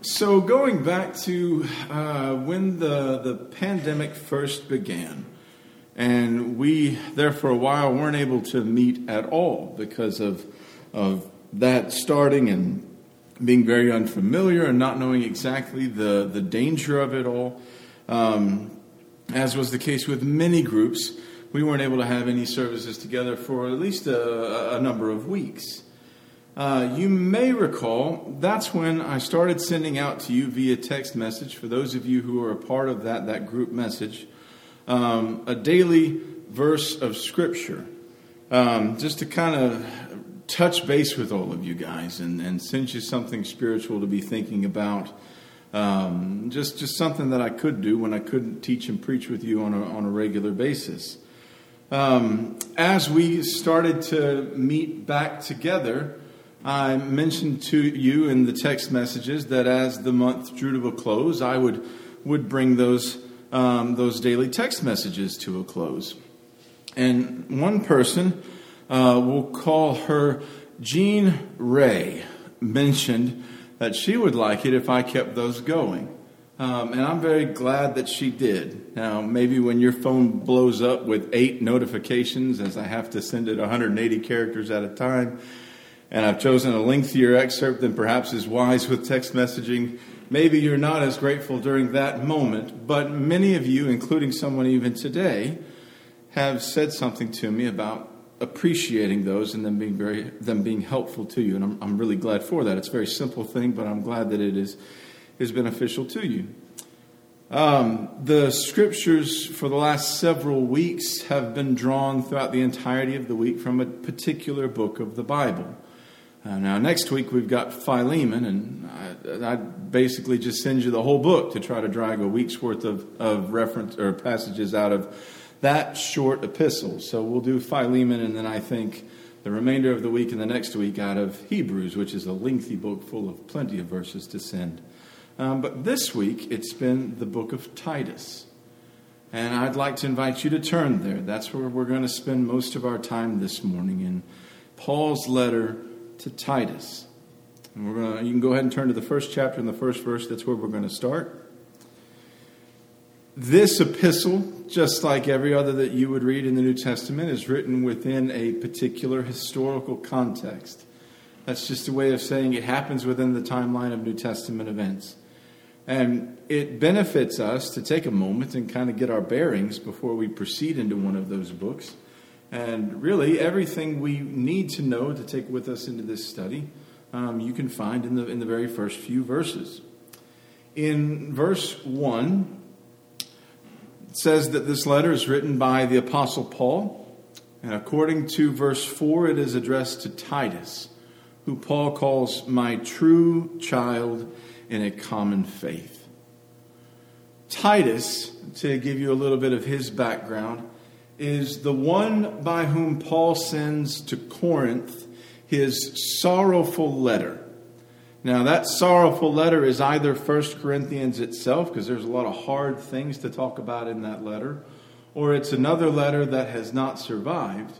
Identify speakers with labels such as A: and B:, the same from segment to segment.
A: So, going back to uh, when the, the pandemic first began, and we there for a while weren't able to meet at all because of, of that starting and being very unfamiliar and not knowing exactly the, the danger of it all. Um, as was the case with many groups, we weren't able to have any services together for at least a, a number of weeks. Uh, you may recall that's when I started sending out to you via text message, for those of you who are a part of that, that group message, um, a daily verse of Scripture, um, just to kind of touch base with all of you guys and, and send you something spiritual to be thinking about. Um, just, just something that I could do when I couldn't teach and preach with you on a, on a regular basis. Um, as we started to meet back together, I mentioned to you in the text messages that as the month drew to a close, I would, would bring those, um, those daily text messages to a close. And one person, uh, we'll call her Jean Ray, mentioned that she would like it if I kept those going. Um, and I'm very glad that she did. Now, maybe when your phone blows up with eight notifications, as I have to send it 180 characters at a time, and I've chosen a lengthier excerpt than perhaps is wise with text messaging. Maybe you're not as grateful during that moment, but many of you, including someone even today, have said something to me about appreciating those and them being very them being helpful to you, and I'm, I'm really glad for that. It's a very simple thing, but I'm glad that it is is beneficial to you. Um, the scriptures for the last several weeks have been drawn throughout the entirety of the week from a particular book of the Bible. Uh, now, next week we've got Philemon, and I, I, basically just send you the whole book to try to drag a week's worth of, of reference or passages out of that short epistle. So we'll do Philemon, and then I think the remainder of the week and the next week out of Hebrews, which is a lengthy book full of plenty of verses to send. Um, but this week it's been the book of Titus. And I'd like to invite you to turn there. That's where we're going to spend most of our time this morning in Paul's letter to Titus. And we're to, you can go ahead and turn to the first chapter and the first verse. That's where we're going to start. This epistle, just like every other that you would read in the New Testament, is written within a particular historical context. That's just a way of saying it happens within the timeline of New Testament events. And it benefits us to take a moment and kind of get our bearings before we proceed into one of those books. And really, everything we need to know to take with us into this study, um, you can find in the, in the very first few verses. In verse 1, it says that this letter is written by the Apostle Paul. And according to verse 4, it is addressed to Titus, who Paul calls my true child in a common faith. Titus, to give you a little bit of his background, is the one by whom Paul sends to Corinth his sorrowful letter. Now, that sorrowful letter is either 1 Corinthians itself, because there's a lot of hard things to talk about in that letter, or it's another letter that has not survived.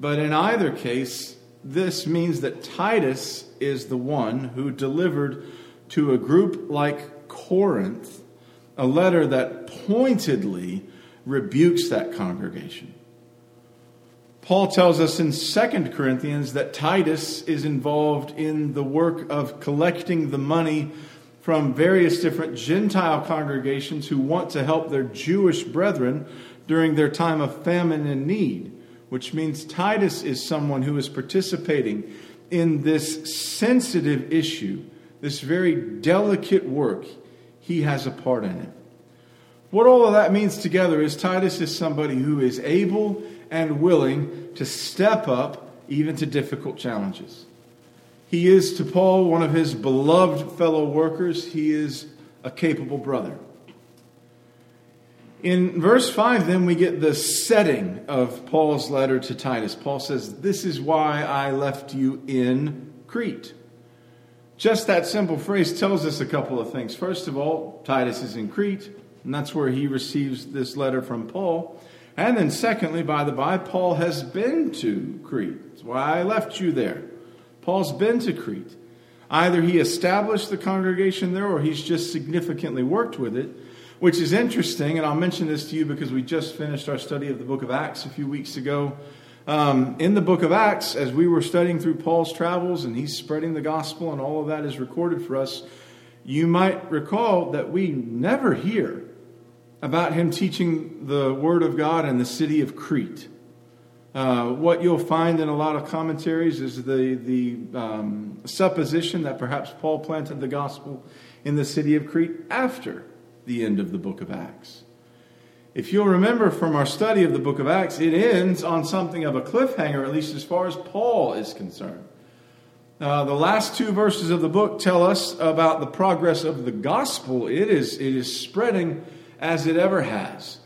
A: But in either case, this means that Titus is the one who delivered to a group like Corinth a letter that pointedly rebukes that congregation. Paul tells us in 2 Corinthians that Titus is involved in the work of collecting the money from various different Gentile congregations who want to help their Jewish brethren during their time of famine and need, which means Titus is someone who is participating in this sensitive issue, this very delicate work. He has a part in it. What all of that means together is Titus is somebody who is able and willing to step up even to difficult challenges. He is to Paul one of his beloved fellow workers. He is a capable brother. In verse 5, then, we get the setting of Paul's letter to Titus. Paul says, This is why I left you in Crete. Just that simple phrase tells us a couple of things. First of all, Titus is in Crete. And that's where he receives this letter from Paul. And then, secondly, by the by, Paul has been to Crete. That's why I left you there. Paul's been to Crete. Either he established the congregation there or he's just significantly worked with it, which is interesting. And I'll mention this to you because we just finished our study of the book of Acts a few weeks ago. Um, in the book of Acts, as we were studying through Paul's travels and he's spreading the gospel, and all of that is recorded for us, you might recall that we never hear about him teaching the Word of God in the city of Crete. Uh, what you'll find in a lot of commentaries is the, the um, supposition that perhaps Paul planted the gospel in the city of Crete after the end of the book of Acts. If you'll remember from our study of the book of Acts, it ends on something of a cliffhanger, at least as far as Paul is concerned. Uh, the last two verses of the book tell us about the progress of the gospel. It is, it is spreading as it ever has.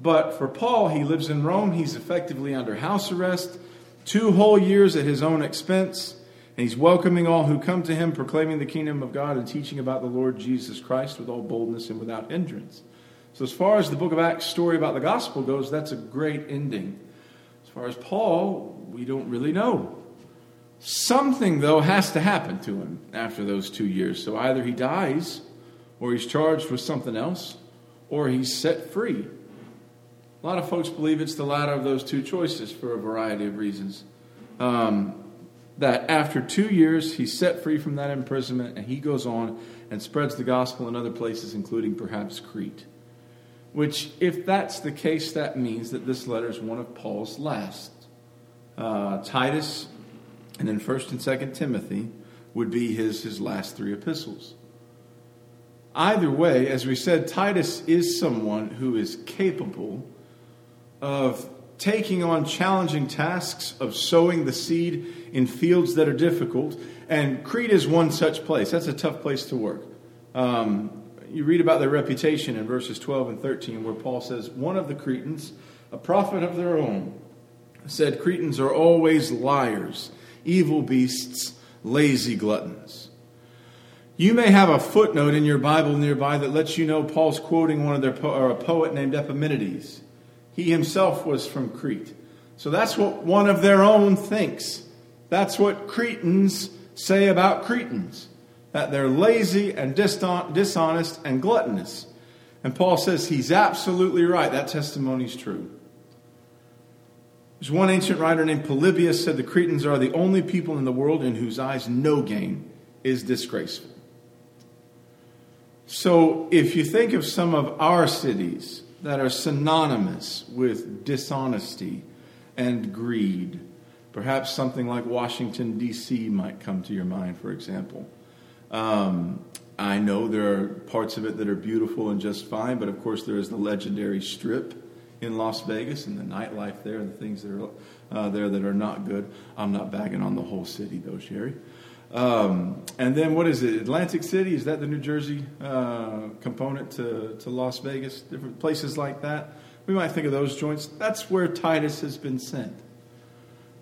A: But for Paul, he lives in Rome. He's effectively under house arrest, two whole years at his own expense. And he's welcoming all who come to him, proclaiming the kingdom of God and teaching about the Lord Jesus Christ with all boldness and without hindrance. So, as far as the book of Acts story about the gospel goes, that's a great ending. As far as Paul, we don't really know. Something, though, has to happen to him after those two years. So, either he dies, or he's charged with something else, or he's set free. A lot of folks believe it's the latter of those two choices for a variety of reasons. Um, that after two years, he's set free from that imprisonment and he goes on and spreads the gospel in other places, including perhaps Crete. Which, if that's the case, that means that this letter is one of Paul's last. Uh, Titus and then 1st and 2nd Timothy would be his, his last three epistles. Either way, as we said, Titus is someone who is capable of taking on challenging tasks, of sowing the seed in fields that are difficult. And Crete is one such place. That's a tough place to work. Um, you read about their reputation in verses 12 and 13, where Paul says, One of the Cretans, a prophet of their own, said, Cretans are always liars, evil beasts, lazy gluttons. You may have a footnote in your Bible nearby that lets you know Paul's quoting one of their po- or a poet named Epimenides. He himself was from Crete. So that's what one of their own thinks. That's what Cretans say about Cretans that they're lazy and dishonest and gluttonous. And Paul says he's absolutely right. That testimony is true. There's one ancient writer named Polybius said the Cretans are the only people in the world in whose eyes no gain is disgraceful. So if you think of some of our cities, that are synonymous with dishonesty and greed. Perhaps something like Washington, D.C. might come to your mind, for example. Um, I know there are parts of it that are beautiful and just fine, but of course, there is the legendary strip in Las Vegas and the nightlife there and the things that are uh, there that are not good. I'm not bagging on the whole city, though, Sherry. Um, and then what is it? Atlantic City is that the New Jersey uh, component to, to Las Vegas? Different places like that. We might think of those joints. That's where Titus has been sent.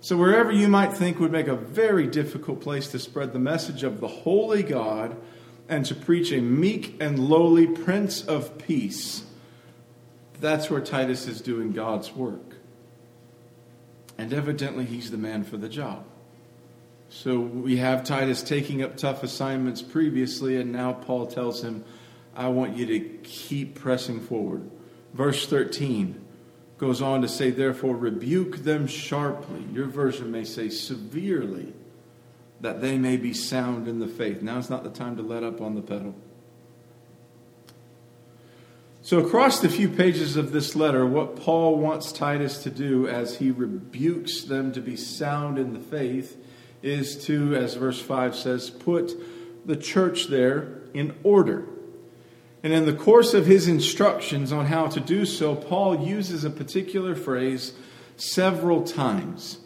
A: So wherever you might think would make a very difficult place to spread the message of the holy God and to preach a meek and lowly Prince of Peace, that's where Titus is doing God's work. And evidently, he's the man for the job. So we have Titus taking up tough assignments previously, and now Paul tells him, I want you to keep pressing forward. Verse 13 goes on to say, Therefore, rebuke them sharply. Your version may say severely, that they may be sound in the faith. Now's not the time to let up on the pedal. So, across the few pages of this letter, what Paul wants Titus to do as he rebukes them to be sound in the faith is to, as verse 5 says, put the church there in order. And in the course of his instructions on how to do so, Paul uses a particular phrase several times,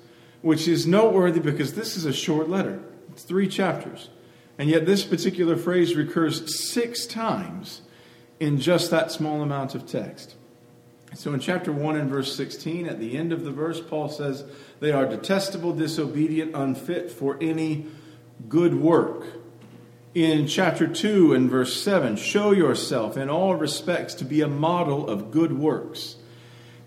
A: which is noteworthy because this is a short letter. It's three chapters. And yet, this particular phrase recurs six times in just that small amount of text. So in chapter 1 and verse 16, at the end of the verse, Paul says, They are detestable, disobedient, unfit for any good work. In chapter 2 and verse 7, show yourself in all respects to be a model of good works.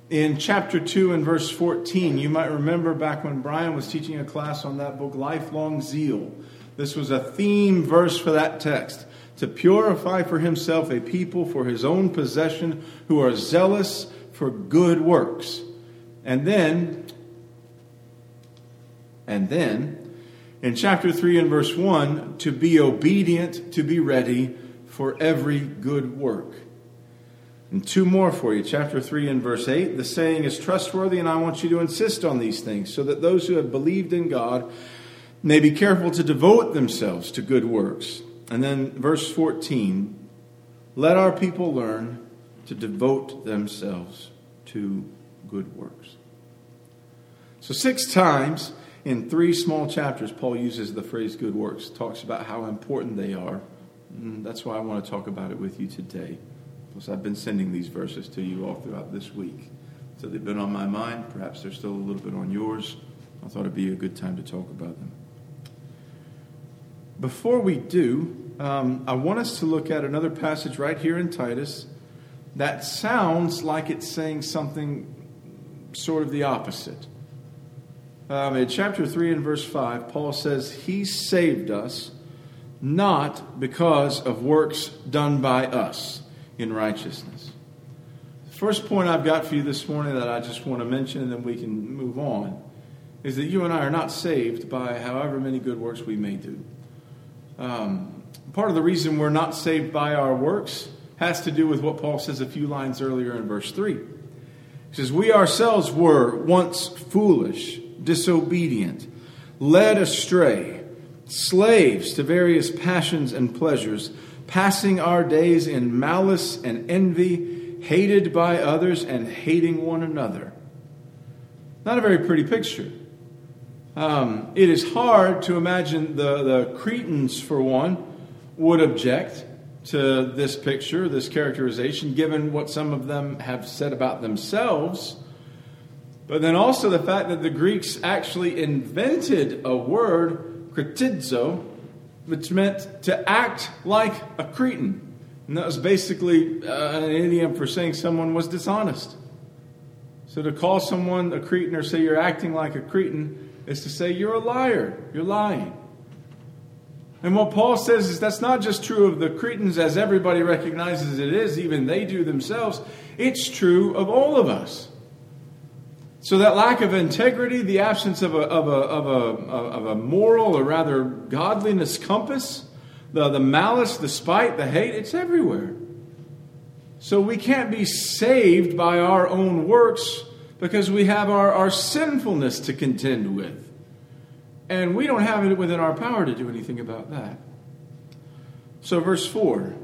A: In chapter 2 and verse 14, you might remember back when Brian was teaching a class on that book, Lifelong Zeal, This was a theme verse for that text to purify for himself a people for his own possession who are zealous for good works. And then, and then, in chapter 3 and verse 1, to be obedient, to be ready for every good work. And two more for you. Chapter 3 and verse 8. The saying is trustworthy, and I want you to insist on these things, so that those who have believed in God may be careful to devote themselves to good works. And then verse 14. Let our people learn to devote themselves to good works. So, six times in three small chapters, Paul uses the phrase good works, talks about how important they are. And that's why I want to talk about it with you today. Because I've been sending these verses to you all throughout this week. So they've been on my mind. Perhaps they're still a little bit on yours. I thought it'd be a good time to talk about them. Before we do, um, I want us to look at another passage right here in Titus that sounds like it's saying something sort of the opposite. Um, in chapter 3 and verse 5, Paul says, He saved us not because of works done by us in righteousness. The first point I've got for you this morning that I just want to mention and then we can move on is that you and I are not saved by however many good works we may do. Um, part of the reason we're not saved by our works has to do with what Paul says a few lines earlier in verse 3. He says, We ourselves were once foolish, disobedient, led astray, slaves to various passions and pleasures passing our days in malice and envy, hated by others and hating one another. Not a very pretty picture. Um, it is hard to imagine the, the Cretans, for one, would object to this picture, this characterization, given what some of them have said about themselves. But then also the fact that the Greeks actually invented a word, kritizo, which meant to act like a Cretan. And that was basically uh, an idiom for saying someone was dishonest. So to call someone a Cretan or say you're acting like a Cretan is to say you're a liar, you're lying. And what Paul says is that's not just true of the Cretans as everybody recognizes it is, even they do themselves. It's true of all of us. So that lack of integrity, the absence of a, of a, of a, of a moral or rather godliness compass, the, the malice, the spite, the hate, it's everywhere. So we can't be saved by our own works because we have our, our sinfulness to contend with. And we don't have it within our power to do anything about that. So, verse 4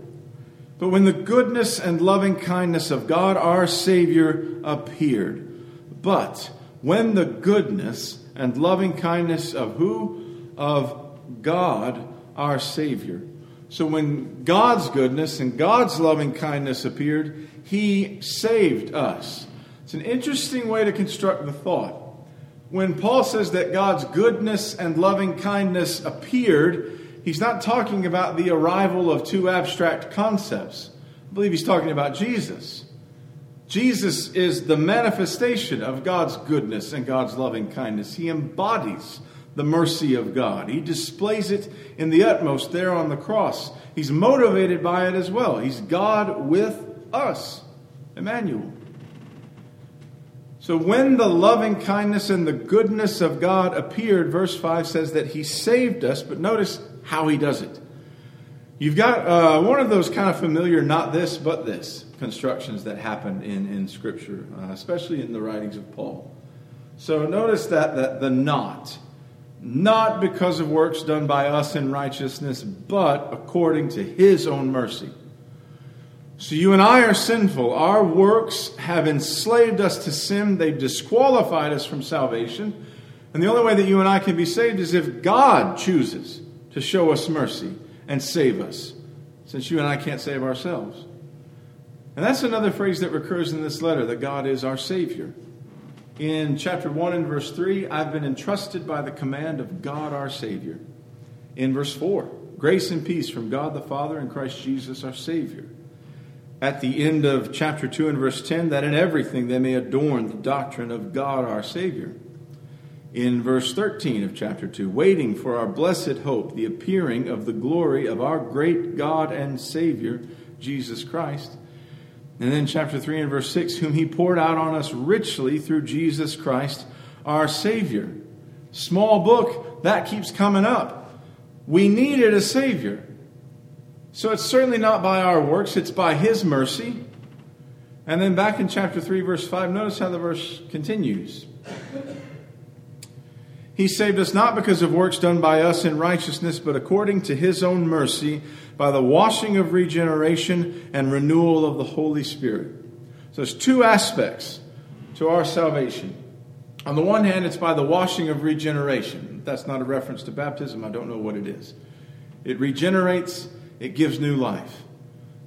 A: But when the goodness and loving kindness of God our Savior appeared, but when the goodness and loving kindness of who? Of God, our Savior. So when God's goodness and God's loving kindness appeared, He saved us. It's an interesting way to construct the thought. When Paul says that God's goodness and loving kindness appeared, he's not talking about the arrival of two abstract concepts. I believe he's talking about Jesus. Jesus is the manifestation of God's goodness and God's loving kindness. He embodies the mercy of God. He displays it in the utmost there on the cross. He's motivated by it as well. He's God with us, Emmanuel. So when the loving kindness and the goodness of God appeared, verse 5 says that He saved us, but notice how He does it. You've got uh, one of those kind of familiar, not this, but this constructions that happen in, in Scripture, uh, especially in the writings of Paul. So notice that, that the not, not because of works done by us in righteousness, but according to his own mercy. So you and I are sinful. Our works have enslaved us to sin, they've disqualified us from salvation. And the only way that you and I can be saved is if God chooses to show us mercy and save us, since you and I can't save ourselves. And that's another phrase that recurs in this letter that God is our Savior. In chapter 1 and verse 3, I've been entrusted by the command of God our Savior. In verse 4, grace and peace from God the Father and Christ Jesus our Savior. At the end of chapter 2 and verse 10, that in everything they may adorn the doctrine of God our Savior. in verse 13 of chapter 2, waiting for our blessed hope, the appearing of the glory of our great God and Savior, Jesus Christ. And then chapter 3 and verse 6, whom he poured out on us richly through Jesus Christ, our Savior. Small book, that keeps coming up. We needed a Savior. So it's certainly not by our works, it's by his mercy. And then back in chapter 3, verse 5, notice how the verse continues. He saved us not because of works done by us in righteousness, but according to his own mercy, by the washing of regeneration and renewal of the Holy Spirit. So there's two aspects to our salvation. On the one hand, it's by the washing of regeneration. That's not a reference to baptism. I don't know what it is. It regenerates, it gives new life.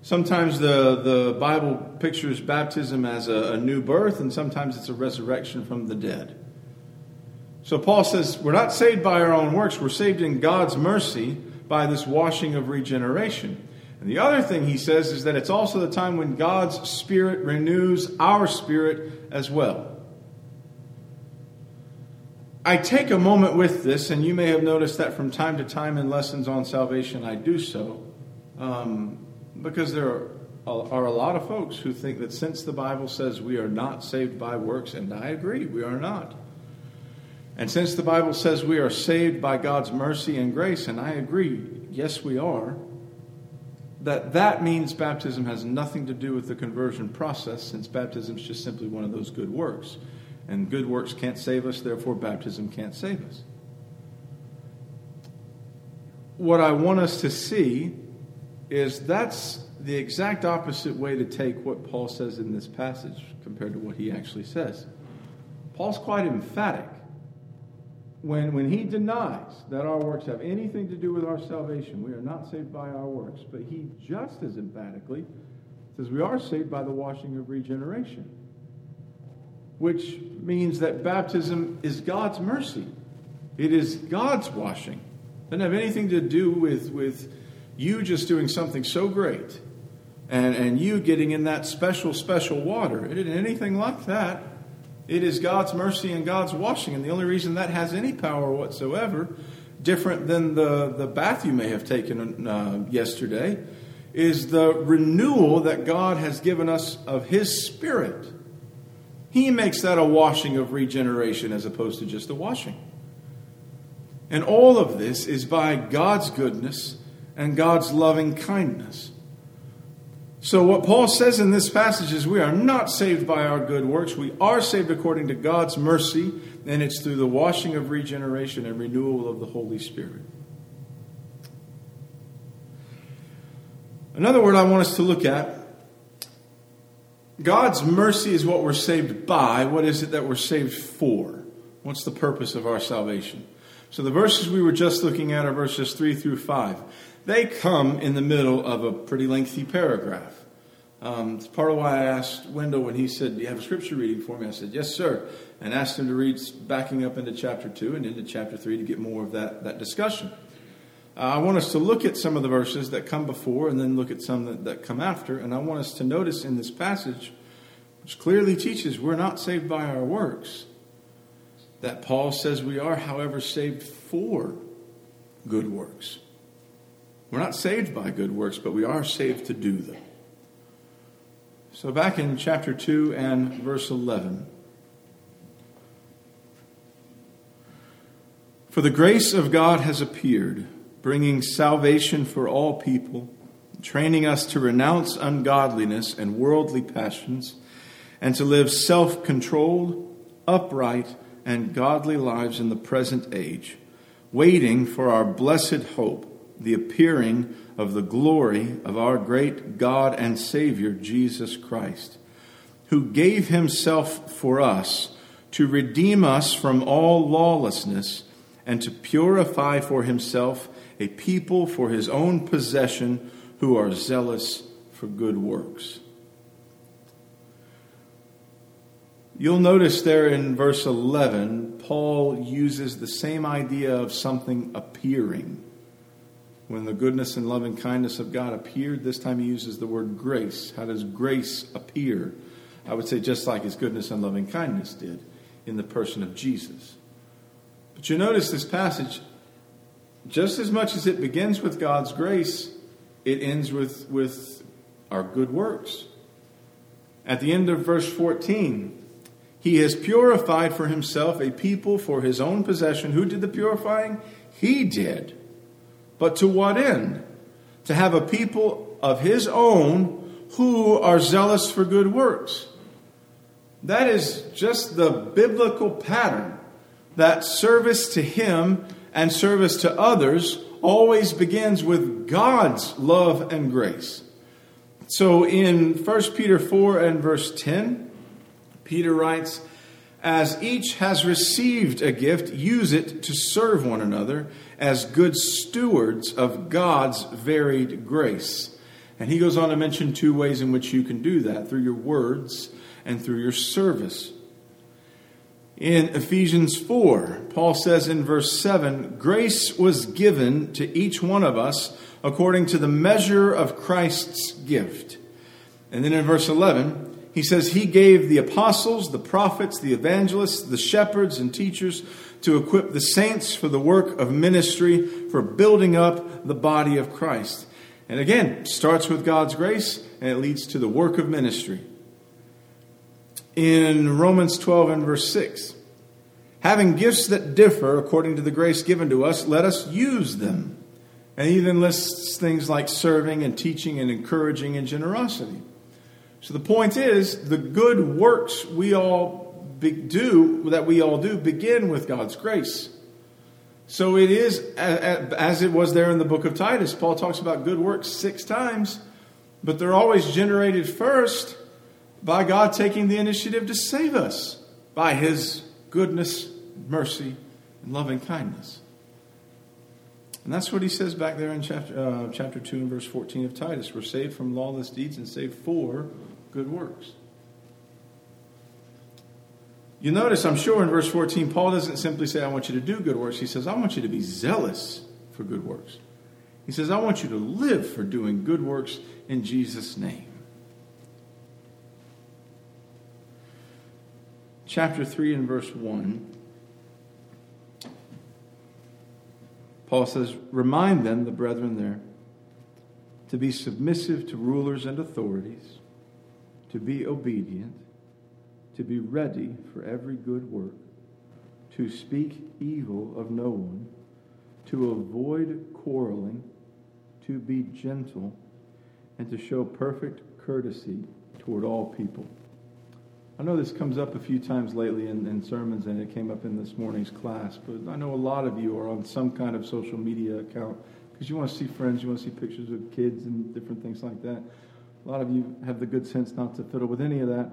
A: Sometimes the, the Bible pictures baptism as a, a new birth, and sometimes it's a resurrection from the dead. So Paul says we're not saved by our own works, we're saved in God's mercy by this washing of regeneration. And the other thing he says is that it's also the time when God's Spirit renews our spirit as well. I take a moment with this, and you may have noticed that from time to time in lessons on salvation I do so, um, because there are, are a lot of folks who think that since the Bible says we are not saved by works, and I agree, we are not. And since the Bible says we are saved by God's mercy and grace, and I agree, yes, we are, that that means baptism has nothing to do with the conversion process, since baptism is just simply one of those good works. And good works can't save us, therefore, baptism can't save us. What I want us to see is that's the exact opposite way to take what Paul says in this passage compared to what he actually says. Paul's quite emphatic when, when he denies that our works have anything to do with our salvation, we are not saved by our works, but he just as emphatically says we are saved by the washing of regeneration, which means that baptism is God's mercy. It is God's washing. It doesn't have anything to do with, with you just doing something so great and, and you getting in that special, special water. It isn't anything like that. It is God's mercy and God's washing. And the only reason that has any power whatsoever, different than the, the bath you may have taken uh, yesterday, is the renewal that God has given us of His Spirit. He makes that a washing of regeneration as opposed to just a washing. And all of this is by God's goodness and God's loving kindness. So, what Paul says in this passage is we are not saved by our good works. We are saved according to God's mercy, and it's through the washing of regeneration and renewal of the Holy Spirit. Another word I want us to look at God's mercy is what we're saved by. What is it that we're saved for? What's the purpose of our salvation? So, the verses we were just looking at are verses 3 through 5 they come in the middle of a pretty lengthy paragraph. Um, it's part of why I asked Wendell when he said, Do you have a scripture reading for me? I said, Yes, sir. And asked him to read backing up into chapter 2 and into chapter 3 to get more of that, that discussion. Uh, I want us to look at some of the verses that come before and then look at some that, that come after. And I want us to notice in this passage, which clearly teaches we're not saved by our works, that Paul says we are, however, saved for good works. We're not saved by good works, but we are saved to do them. So, back in chapter 2 and verse 11. For the grace of God has appeared, bringing salvation for all people, training us to renounce ungodliness and worldly passions, and to live self controlled, upright, and godly lives in the present age, waiting for our blessed hope the appearing of the glory of our great God and Savior, Jesus Christ, who gave himself for us to redeem us from all lawlessness and to purify for himself a people for his own possession who are zealous for good works. You'll notice there in verse 11, Paul uses the same idea of something appearing when the goodness and loving kindness of God appeared, this time he uses the word grace. How does grace appear? I would say just like his goodness and loving kindness did in the person of Jesus. But you notice this passage, just as much as it begins with God's grace, it ends with, with our good works. At the end of verse 14, he has purified for himself a people for his own possession. Who did the purifying? He did. But to what end? To have a people of his own who are zealous for good works. That is just the biblical pattern that service to him and service to others always begins with God's love and grace. So in 1 Peter 4 and verse 10, Peter writes, As each has received a gift, use it to serve one another as good stewards of God's varied grace. And he goes on to mention two ways in which you can do that through your words and through your service. In Ephesians 4, Paul says in verse 7 Grace was given to each one of us according to the measure of Christ's gift. And then in verse 11, he says, He gave the apostles, the prophets, the evangelists, the shepherds, and teachers to equip the saints for the work of ministry, for building up the body of Christ. And again, starts with God's grace and it leads to the work of ministry. In Romans 12 and verse 6, having gifts that differ according to the grace given to us, let us use them and he even lists things like serving and teaching and encouraging and generosity. So the point is, the good works we all do, that we all do, begin with God's grace. So it is, as it was there in the book of Titus, Paul talks about good works six times, but they're always generated first by God taking the initiative to save us by his goodness, mercy, and loving kindness. And that's what he says back there in chapter, uh, chapter 2 and verse 14 of Titus. We're saved from lawless deeds and saved for good works. You notice, I'm sure, in verse 14, Paul doesn't simply say, I want you to do good works. He says, I want you to be zealous for good works. He says, I want you to live for doing good works in Jesus' name. Chapter 3 and verse 1 Paul says, Remind them, the brethren there, to be submissive to rulers and authorities, to be obedient, to be ready for every good work, to speak evil of no one, to avoid quarreling, to be gentle, and to show perfect courtesy toward all people. I know this comes up a few times lately in, in, sermons, and it came up in this morning's class, but I know a lot of you are on some kind of social media account because you want to see friends, you want to see pictures of kids and different things like that. A lot of you have the good sense not to fiddle with any of that,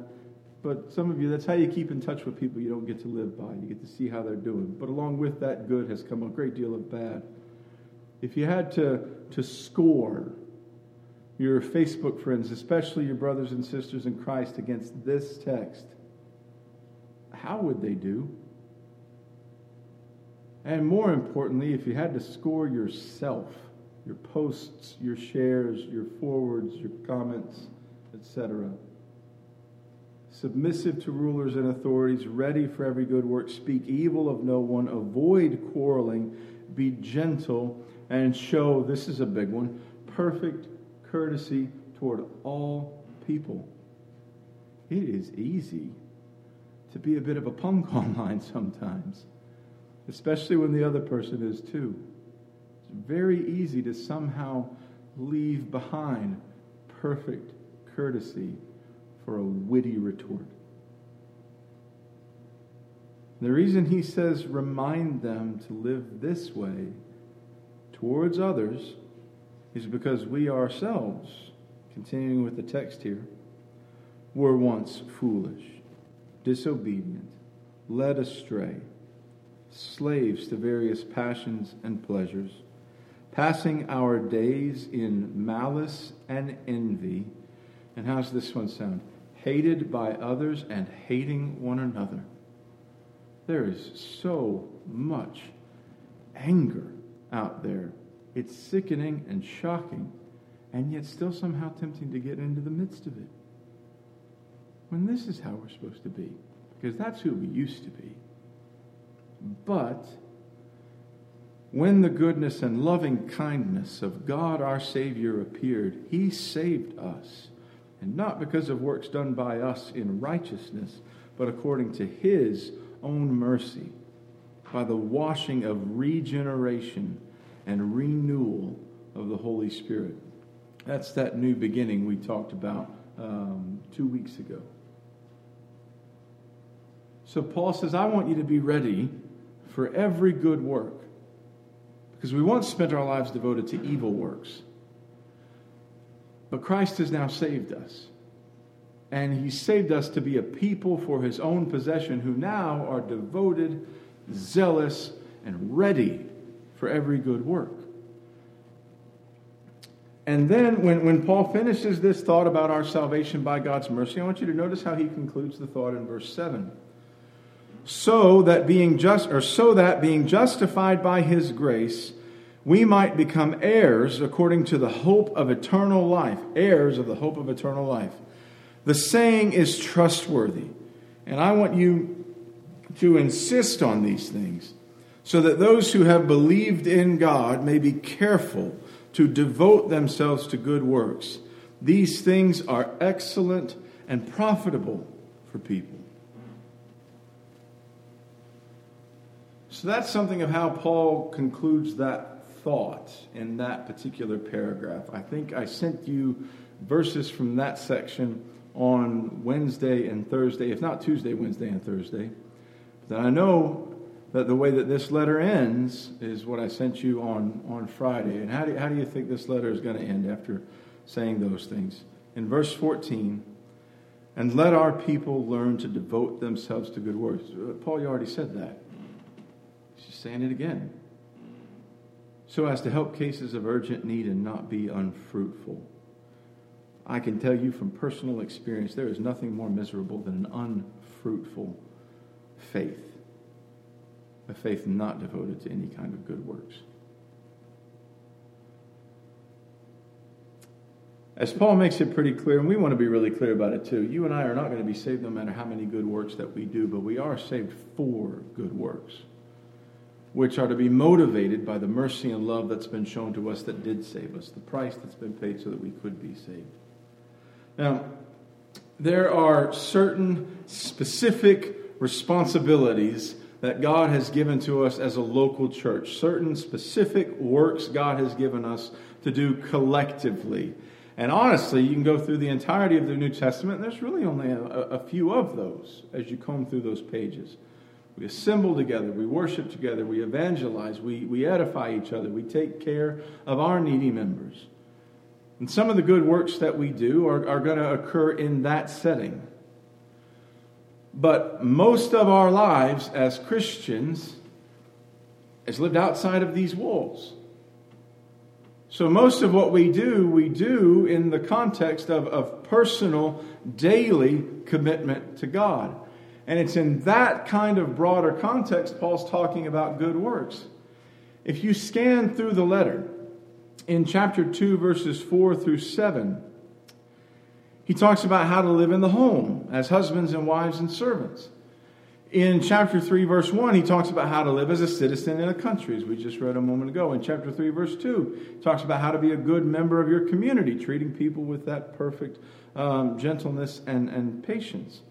A: but some of you, that's how you keep in touch with people you don't get to live by. You get to see how they're doing. But along with that good has come a great deal of bad. If you had to, to score your Facebook friends, especially your brothers and sisters in Christ, against this text, how would they do? And more importantly, if you had to score yourself, your posts, your shares, your forwards, your comments, etc. Submissive to rulers and authorities, ready for every good work, speak evil of no one, avoid quarreling, be gentle, and show this is a big one perfect courtesy toward all people. It is easy to be a bit of a punk online sometimes, especially when the other person is too. Very easy to somehow leave behind perfect courtesy for a witty retort. The reason he says remind them to live this way towards others is because we ourselves, continuing with the text here, were once foolish, disobedient, led astray, slaves to various passions and pleasures, passing our days in malice and envy. And how's this one sound? Hated by others and hating one another. There is so much anger out there it's sickening and shocking, and yet still somehow tempting to get into the midst of it. When this is how we're supposed to be, because that's who we used to be. But when the goodness and loving kindness of God our Savior appeared, he saved us, and not because of works done by us in righteousness, but according to his own mercy, by the washing of regeneration and renewal of the Holy Spirit. That's that new beginning we talked about um, two weeks ago. So Paul says, I want you to be ready for every good work because we once spent our lives devoted to evil works. But Christ has now saved us. And he saved us to be a people for his own possession who now are devoted, zealous, and ready for every good work. And then, when, when Paul finishes this thought about our salvation by God's mercy, I want you to notice how he concludes the thought in verse 7 so that being just or so that being justified by his grace we might become heirs according to the hope of eternal life heirs of the hope of eternal life. The saying is trustworthy and i want you to insist on these things so that those who have believed in god may be careful to devote themselves to good works. These things are excellent and profitable for people So that's something of how Paul concludes that thought in that particular paragraph. I think I sent you verses from that section on Wednesday and Thursday, if not Tuesday, Wednesday, and Thursday. Then I know that the way that this letter ends is what I sent you on, on Friday. And how do, how do you think this letter is going to end after saying those things? In verse 14, and let our people learn to devote themselves to good works. Uh, Paul, you already said that saying it again. So as to help cases of urgent need and not be unfruitful. I can tell you from personal experience, there is nothing more miserable than an unfruitful faith. A faith not devoted to any kind of good works. As Paul makes it pretty clear, and we want to be really clear about it too, you and I are not going to be saved no matter how many good works that we do, but we are saved for good works which are to be motivated by the mercy and love that's been shown to us that did save us, the price that's been paid so that we could be saved. Now, there are certain specific responsibilities that God has given to us as a local church, certain specific works God has given us to do collectively. And honestly, you can go through the entirety of the New Testament, and there's really only a, a few of those as you comb through those pages. We assemble together, we worship together, we evangelize, we, we edify each other, we take care of our needy members. And some of the good works that we do are, are going to occur in that setting. But most of our lives as Christians is lived outside of these walls. So, most of what we do, we do in the context of, of personal, daily commitment to God. And it's in that kind of broader context Paul's talking about good works. If you scan through the letter in chapter 2, verses 4 through 7, he talks about how to live in the home as husbands and wives and servants. In chapter 3, verse 1, he talks about how to live as a citizen in a country, as we just read a moment ago. In chapter 3, verse 2, he talks about how to be a good member of your community, treating people with that perfect um, gentleness and, and patience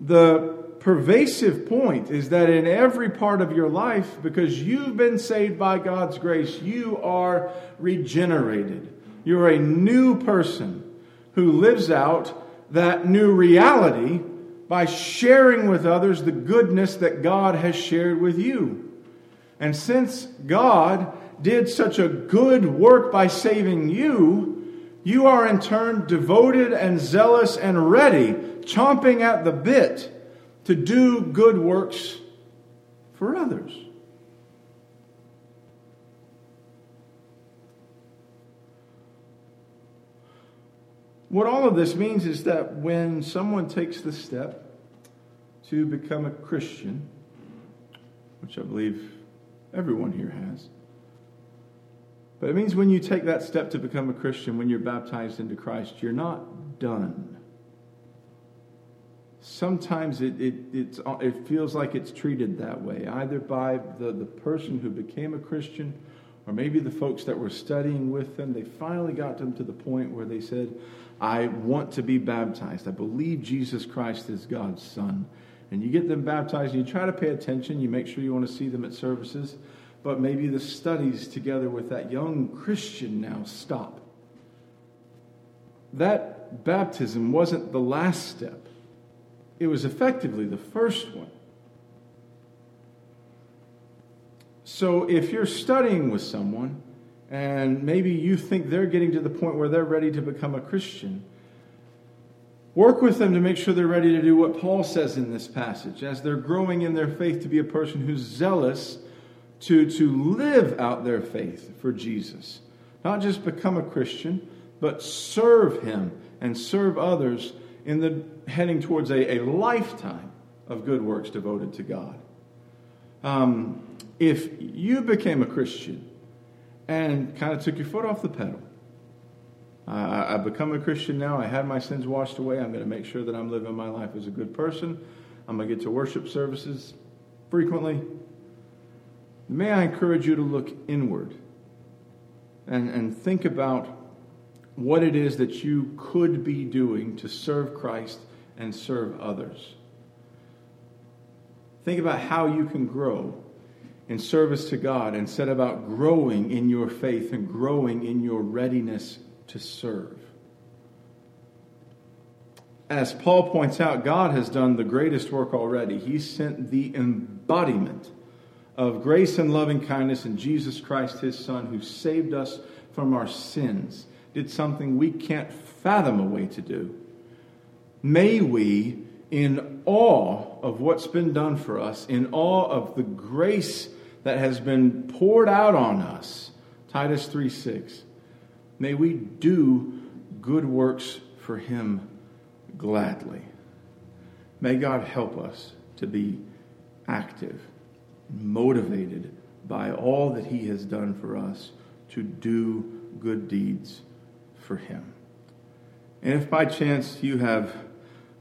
A: the pervasive point is that in every part of your life, because you've been saved by God's grace, you are regenerated. You're a new person who lives out that new reality by sharing with others the goodness that God has shared with you. And since God did such a good work by saving you, you are in turn devoted and zealous and ready chomping at the bit to do good works for others. What all of this means is that when someone takes the step to become a Christian, which I believe everyone here has, but it means when you take that step to become a Christian, when you're baptized into Christ, you're not done. sometimes it, it, it feels like it's treated that way, either by the, the person who became a Christian or maybe the folks that were studying with them. They finally got them to the point where they said, I want to be baptized. I believe Jesus Christ is God's Son. And you get them baptized, and you try to pay attention. You make sure you want to see them at services. But maybe the studies together with that young Christian now stop. That baptism wasn't the last step it was effectively the first one. So if you're studying with someone and maybe you think they're getting to the point where they're ready to become a Christian, work with them to make sure they're ready to do what Paul says in this passage as they're growing in their faith to be a person who's zealous to, to live out their faith for Jesus. Not just become a Christian, but serve Him and serve others in the heading towards a, a lifetime of good works devoted to God. Um, if you became a Christian and kind of took your foot off the pedal, uh, I've become a Christian now. I had my sins washed away. I'm going to make sure that I'm living my life as a good person. I'm going to get to worship services frequently. May I encourage you to look inward and, and think about what it is that you could be doing to serve Christ and serve others. Think about how you can grow in service to God and set about growing in your faith and growing in your readiness to serve. As Paul points out, God has done the greatest work already. He sent the embodiment of grace and loving kindness in Jesus Christ, his Son, who saved us from our sins did something we can't fathom a way to do. May we, in awe of what's been done for us, in awe of the grace that has been poured out on us, Titus 3 6, may we do good works for him gladly. May God help us to be active, motivated by all that he has done for us to do good deeds for Him. And if by chance you have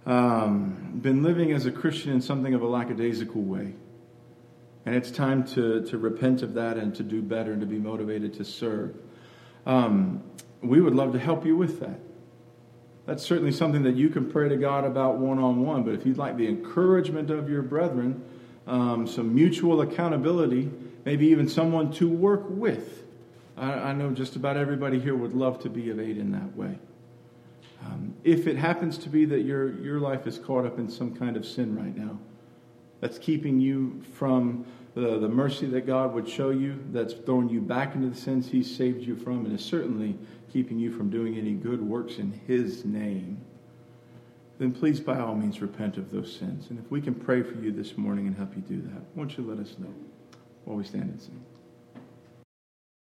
A: um, been living as a Christian in something of a lackadaisical way, and it's time to, to repent of that and to do better and to be motivated to serve, um, we would love to help you with that. That's certainly something that you can pray to God about one on one. But if you'd like the encouragement of your brethren, um, some mutual accountability, maybe even someone to work with, I, I know just about everybody here would love to be of aid in that way. Um, if it happens to be that your, your life is caught up in some kind of sin right now, that's keeping you from the, the mercy that God would show you, that's throwing you back into the sins He saved you from, and is certainly keeping you from doing any good works in His name, then please, by all means, repent of those sins. And if we can pray for you this morning and help you do that, won't you let us know while we stand and sing?